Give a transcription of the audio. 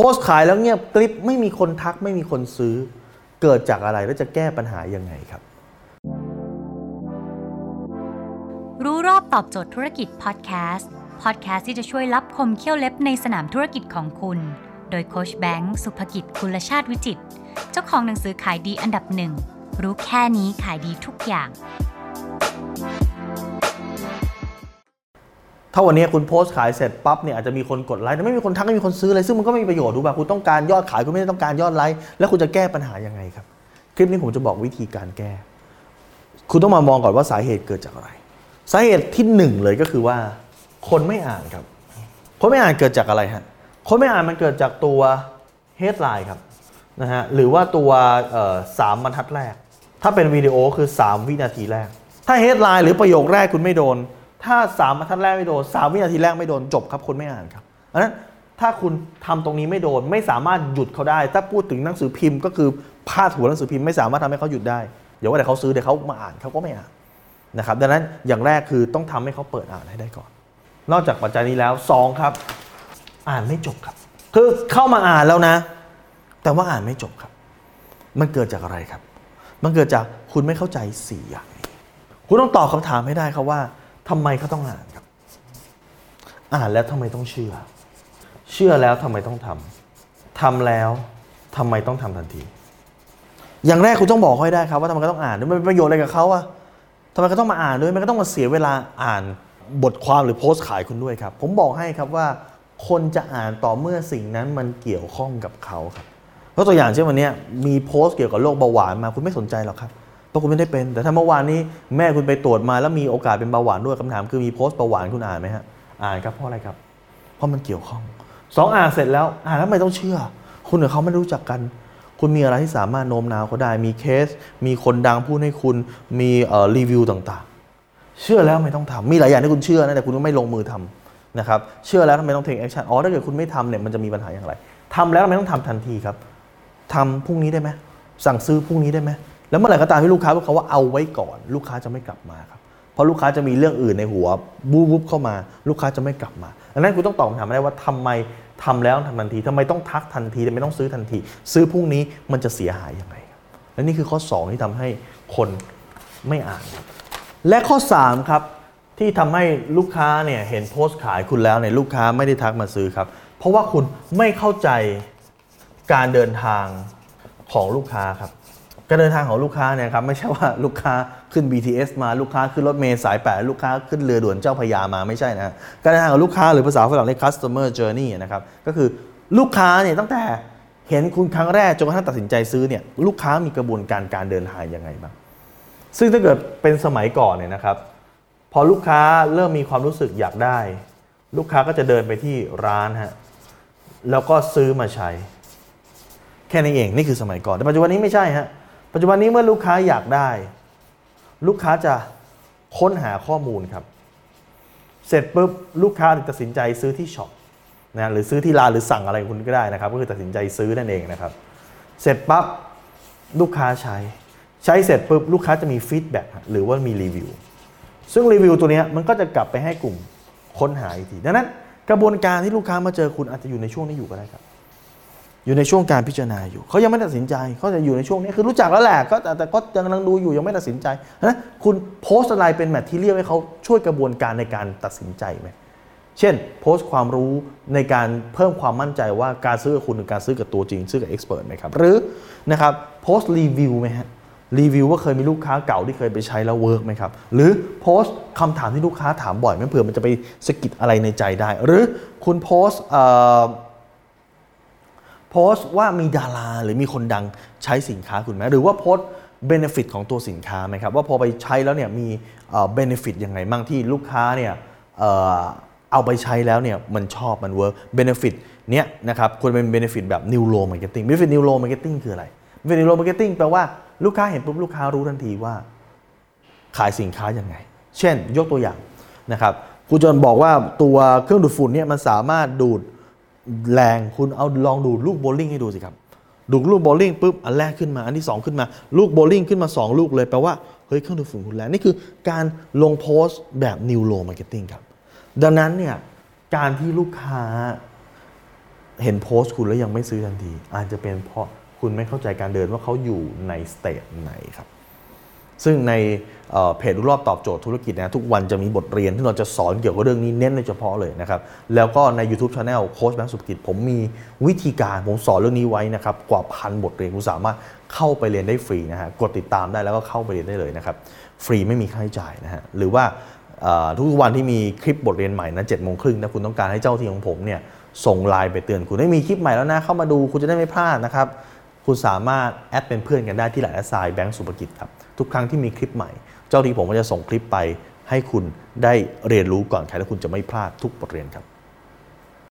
พสต์ขายแล้วเงียบกริบไม่มีคนทักไม่มีคนซื้อ เกิดจากอะไรแล้วจะแก้ปัญหายังไงครับ รู้รอบตอบโจทย์ธุรกิจพอดแคสต์พอดแคสต์ที่จะช่วยรับคมเขี้ยวเล็บในสนามธุรกิจของคุณ โดยโคชแบงค์สุภกิจคุลชาติวิจิต เจ้าของหนังสือขายดีอันดับหนึ่งรู้แค่นี้ขายดีทุกอย่างาวันนี้คุณโพสต์ขายเสร็จปั๊บเนี่ยอาจจะมีคนกดไลค์แต่ไม่มีคนทักไม่มีคนซื้อเลยซึ่งมันก็ไม่มีประโยชน์ดูป่ะคุณต้องการยอดขายคุณไม่ได้ต้องการยอดไลค์แล้วคุณจะแก้ปัญหายังไงครับ คลิปนี้ผมจะบอกวิธีการแก้ คุณต้องมามองก่อนว่าสาเหตุเกิดจากอะไร สาเหตุที่หนึ่งเลยก็คือว่า คนไม่อ่านครับ คนไม่อ่านเกิดจากอะไรฮะคนไม่อ่านมันเกิดจากตัว headline ครับนะฮะหรือว่าตัวสามบรรทัดแรก ถ้าเป็นวิดีโอคือ 3 วินาทีแรก ถ้า headline หรือประโยคแรกคุณไม่โดน ถ้า3บรรทัดแรกไม่โดน3วินาทีแรกไม่โดนจบครับคนไม่อ่านครับอันนั้นถ้าคุณทำตรงนี้ไม่โดนไม่สามารถหยุดเขาได้ ถ้าพูดถึงหนังสือพิมพ์ก็คือพาดหัวหนังสือพิมพ์ไม่สามารถทำให้เขาหยุดได้เดี๋ยวว่าแต่เขาซื้อเดี๋ยวเขามาอ่านเขาก็ไม่อ่านนะครับดังนั้นอย่างแรกคือต้องทำให้เขาเปิดอ่านให้ได้ก่อน นอกจากปัจจัยนี้แล้วสองครับ อ่านไม่จบครับ คือเข้ามาอ่านแล้วนะ แต่ว่าอ่านไม่จบครับ มันเกิดจากอะไรครับ มันเกิดจากคุณไม่เข้าใจสี่อย่าง คุณต้องตอบคำถามให้ได้ครับว่า ทำไมเขาต้องอ่านครับ อ่านแล้วทำไมต้องเชื่อ เชื่อแล้วทำไมต้องทำทำแล้วทำไมต้องทำทันที อย่างแรกคุณต้องบอกเขาให้ได้ครับว่าทำไมเขาต้องอ่านด้วยมันเป็นประโยชน์อะไรกับเขาอะทำไมเขาต้องมาอ่านด้วยมันก็ต้องมาเสียเวลาอ่านบทความหรือโพสต์ขายคุณด้วยครับ ผมบอกให้ครับว่า คนจะอ่านต่อเมื่อสิ่งนั้นมันเกี่ยวข้องกับเขาครับเพราะตัวอย่างเช่นวันนี้มีโพสต์เกี่ยวกับโรคเบาหวานมาคุณไม่สนใจหรอกครับ เพราะคุณไม่ได้เป็น แต่ถ้าเมื่อวานนี้แม่คุณไปตรวจมาแล้วมีโอกาสเป็นเบาหวานด้วยคำถาม คือมีโพสต์เบาหวานคุณอ่านไหมฮะอ่านครับเพราะอะไรครับ เพราะมันเกี่ยวข้องสองอ่านเสร็จแล้วอ่านแล้วไม่ต้องเชื่อ คุณกับเขาไม่รู้จักกัน คุณมีอะไรที่สามารถโน้มน้าวเขาได้มีเคส มีคนดังพูดให้คุณมีเอ่อรีวิวต่างๆ เชื่อแล้วไม่ต้องทำมีหลายอย่างที่คุณเชื่อนะแต่คุณก็ไม่ลงมือทำนะครับเชื่อแล้วทำไมต้อง take action อ๋อถ้าเกิดคุณไม่ทำเนี่ยมันจะมีปัญหาอย่างไรทำแล้วทำไมต้องทำทันทีครับทำพรุ่งนี้ได้ไหมสั่งซื้อพรุ่งนี้ได้ไหม แล้วเมื่อไหร่ก็ตามที่ลูกค้าพูดเขาว่าเอาไว้ก่อน ลูกค้าจะไม่กลับมาครับเพราะลูกค้าจะมีเรื่องอื่นในหัวบูบุบเข้ามา ลูกค้าจะไม่กลับมาดังนั้นคุณต้องตอบคำถามได้ว่าทำไมทำแล้วทำทันทีทำไมต้องทักทันทีทำไมต้องซื้อทันที ซื้อพรุ่งนี้มันจะเสียหายยังไงและนี่คือข้อ 2 ที่ทำให้คนไม่อ่าน และข้อ 3 ครับที่ทำให้ลูกค้าเนี่ยเห็นโพสต์ขายคุณแล้วเนี่ยลูกค้าไม่ได้ทักมาซื้อครับ เพราะว่าคุณไม่เข้าใจการเดินทางของลูกค้าครับ การเดินทางของลูกค้าเนี่ยครับไม่ใช่ว่าลูกค้าขึ้น BTS มาลูกค้าขึ้นรถเมล์สายแปดลูกค้าขึ้นเรือด่วนเจ้าพยามาไม่ใช่นะฮะการเดินทางของลูกค้าหรือภาษาฝรั่งเรียก customer journey นะครับก็คือลูกค้าเนี่ยตั้งแต่เห็นคุณครั้งแรกจนกระทั่งตัดสินใจซื้อเนี่ยลูกค้ามีกระบวนการการเดินทางยังไงบ้างซึ่งถ้าเกิดเป็นสมัยก่อนเนี่ยนะครับ พอลูกค้าเริ่มมีความรู้สึกอยากได้ ลูกค้าก็จะเดินไปที่ร้านฮะแล้วก็ซื้อมาใช้ แค่นี้เองนี่คือสมัยก่อนแต่ปัจจุบันนี้ไม่ใช่ฮะ ปัจจุบันนี้เมื่อลูกค้าอยากได้ ลูกค้าจะค้นหาข้อมูลครับ เสร็จปุ๊บลูกค้าตัดสินใจซื้อที่ช็อปนะหรือซื้อที่ร้านหรือสั่งอะไรคุณก็ได้นะครับ ก็คือตัดสินใจซื้อนั่นเองนะครับ เสร็จปั๊บลูกค้าใช้ ใช้เสร็จปุ๊บลูกค้าจะมีฟีดแบ็กหรือว่ามีรีวิวซึ่งรีวิวตัวเนี้ยมันก็จะกลับไปให้กลุ่มค้นหาอีกทีดังนั้นกระบวนการที่ลูกค้ามาเจอคุณอาจจะอยู่ในช่วงนี้อยู่ก็ได้ครับ อยู่ในช่วงการพิจารณาอยู่ เขายังไม่ตัดสินใจเขาจะอยู่ในช่วงนี้คือรู้จักแล้วแหละก็แต่แต่ก็ยังกำลังดูอยู่ยังไม่ตัดสินใจนะคุณโพสต์อะไรเป็นแมทที่เรียกให้เขาช่วยกระบวนการในการตัดสินใจไหมเช่น โพสต์ความรู้ในการเพิ่มความมั่นใจว่าการซื้อกับคุณคือการซื้อกับตัวจริง ซื้อกับเอ็กซ์เพรสไหมครับหรือนะครับโพสต์รีวิวไหมฮะรีวิวว่าเคยมีลูกค้าเก่าที่เคยไปใช้แล้วเวิร์กไหมครับ หรือโพสต์คำถามที่ลูกค้าถามบ่อยไหมเผื่อมันจะไปสะกิดอะไรในใจได้ หรือคุณโพสต์ โพสต์ว่ามีดาราหรือมีคนดังใช้สินค้าคุณไหมหรือว่าโพสต์เบนฟิตของตัวสินค้าไหมครับ ว่าพอไปใช้แล้วเนี่ยมีเบนฟิตยังไงบ้างที่ลูกค้าเนี่ยเอาไปใช้แล้วเนี่ยมันชอบมันเวิร์กเบนฟิตเนี่ยนะครับควรเป็นเบนฟิตแบบนิวโรมาร์เก็ตติ้งเบนฟิตนิวโรมาร์เก็ตติ้งคืออะไรเบนฟิตนิวโรมาร์เก็ตติ้งแปลว่าลูกค้าเห็นปุ๊บลูกค้ารู้ทันทีว่า ขายสินค้ายังไง เช่นยกตัวอย่างนะครับคุณจนบอกว่าตัวเครื่องดูดฝุ่นเนี่ยมันสามารถดูด แรงคุณเอาลองดูลูกโบลิ่งให้ดูสิครับ ดูลูกโบลิ่งปุ๊บอันแรกขึ้นมาอันที่ 2 ขึ้นมา ลูกโบลิ่งขึ้นมา 2 ลูกเลยแปลว่าเฮ้ยเครื่องดูดฝุ่นคุณแรงนี่คือการลงโพสต์แบบนิวโรมาร์เก็ตติ้งครับ ดังนั้นเนี่ยการที่ลูกค้าเห็นโพสต์คุณแล้วยังไม่ซื้อทันที อาจจะเป็นเพราะคุณไม่เข้าใจการเดินว่าเขาอยู่ในสเตจไหนครับ ซึ่งในเพจรู้รอบตอบโจทย์ธุรกิจนะทุกวันจะมีบทเรียนที่เราจะสอนเกี่ยวกับเรื่องนี้เน้นโดยเฉพาะเลยนะครับ แล้วก็ใน YouTube Channel โค้ชแบงค์สุภกิจ ผมมีวิธีการผมสอนเรื่องนี้ไว้นะครับ กว่าพันบทเรียนคุณสามารถเข้าไปเรียนได้ฟรีนะฮะกดติดตามได้แล้วก็เข้าไปเรียนได้เลยนะครับ ฟรีไม่มีค่าใช้จ่ายนะฮะหรือว่าทุกวันที่มีคลิปบทเรียนใหม่นะเจ็ดโมงครึ่งนะคุณต้องการให้เจ้าที่ของผมเนี่ยส่งไลน์ไปเตือนคุณได้มีคลิปใหม่แล้วนะเข้ามาดูคุณจะได้ไม่พลาดนะครับคุณสามารถแอดเป็นเพื่อนกันได้ที่ไลน์แอดไซน์แบงก์สุภกิจครับ ทุกครั้งที่มีคลิปใหม่ เจ้าที่ผมก็จะส่งคลิปไปให้คุณได้เรียนรู้ก่อนใครและคุณจะไม่พลาดทุกบทเรียนครับ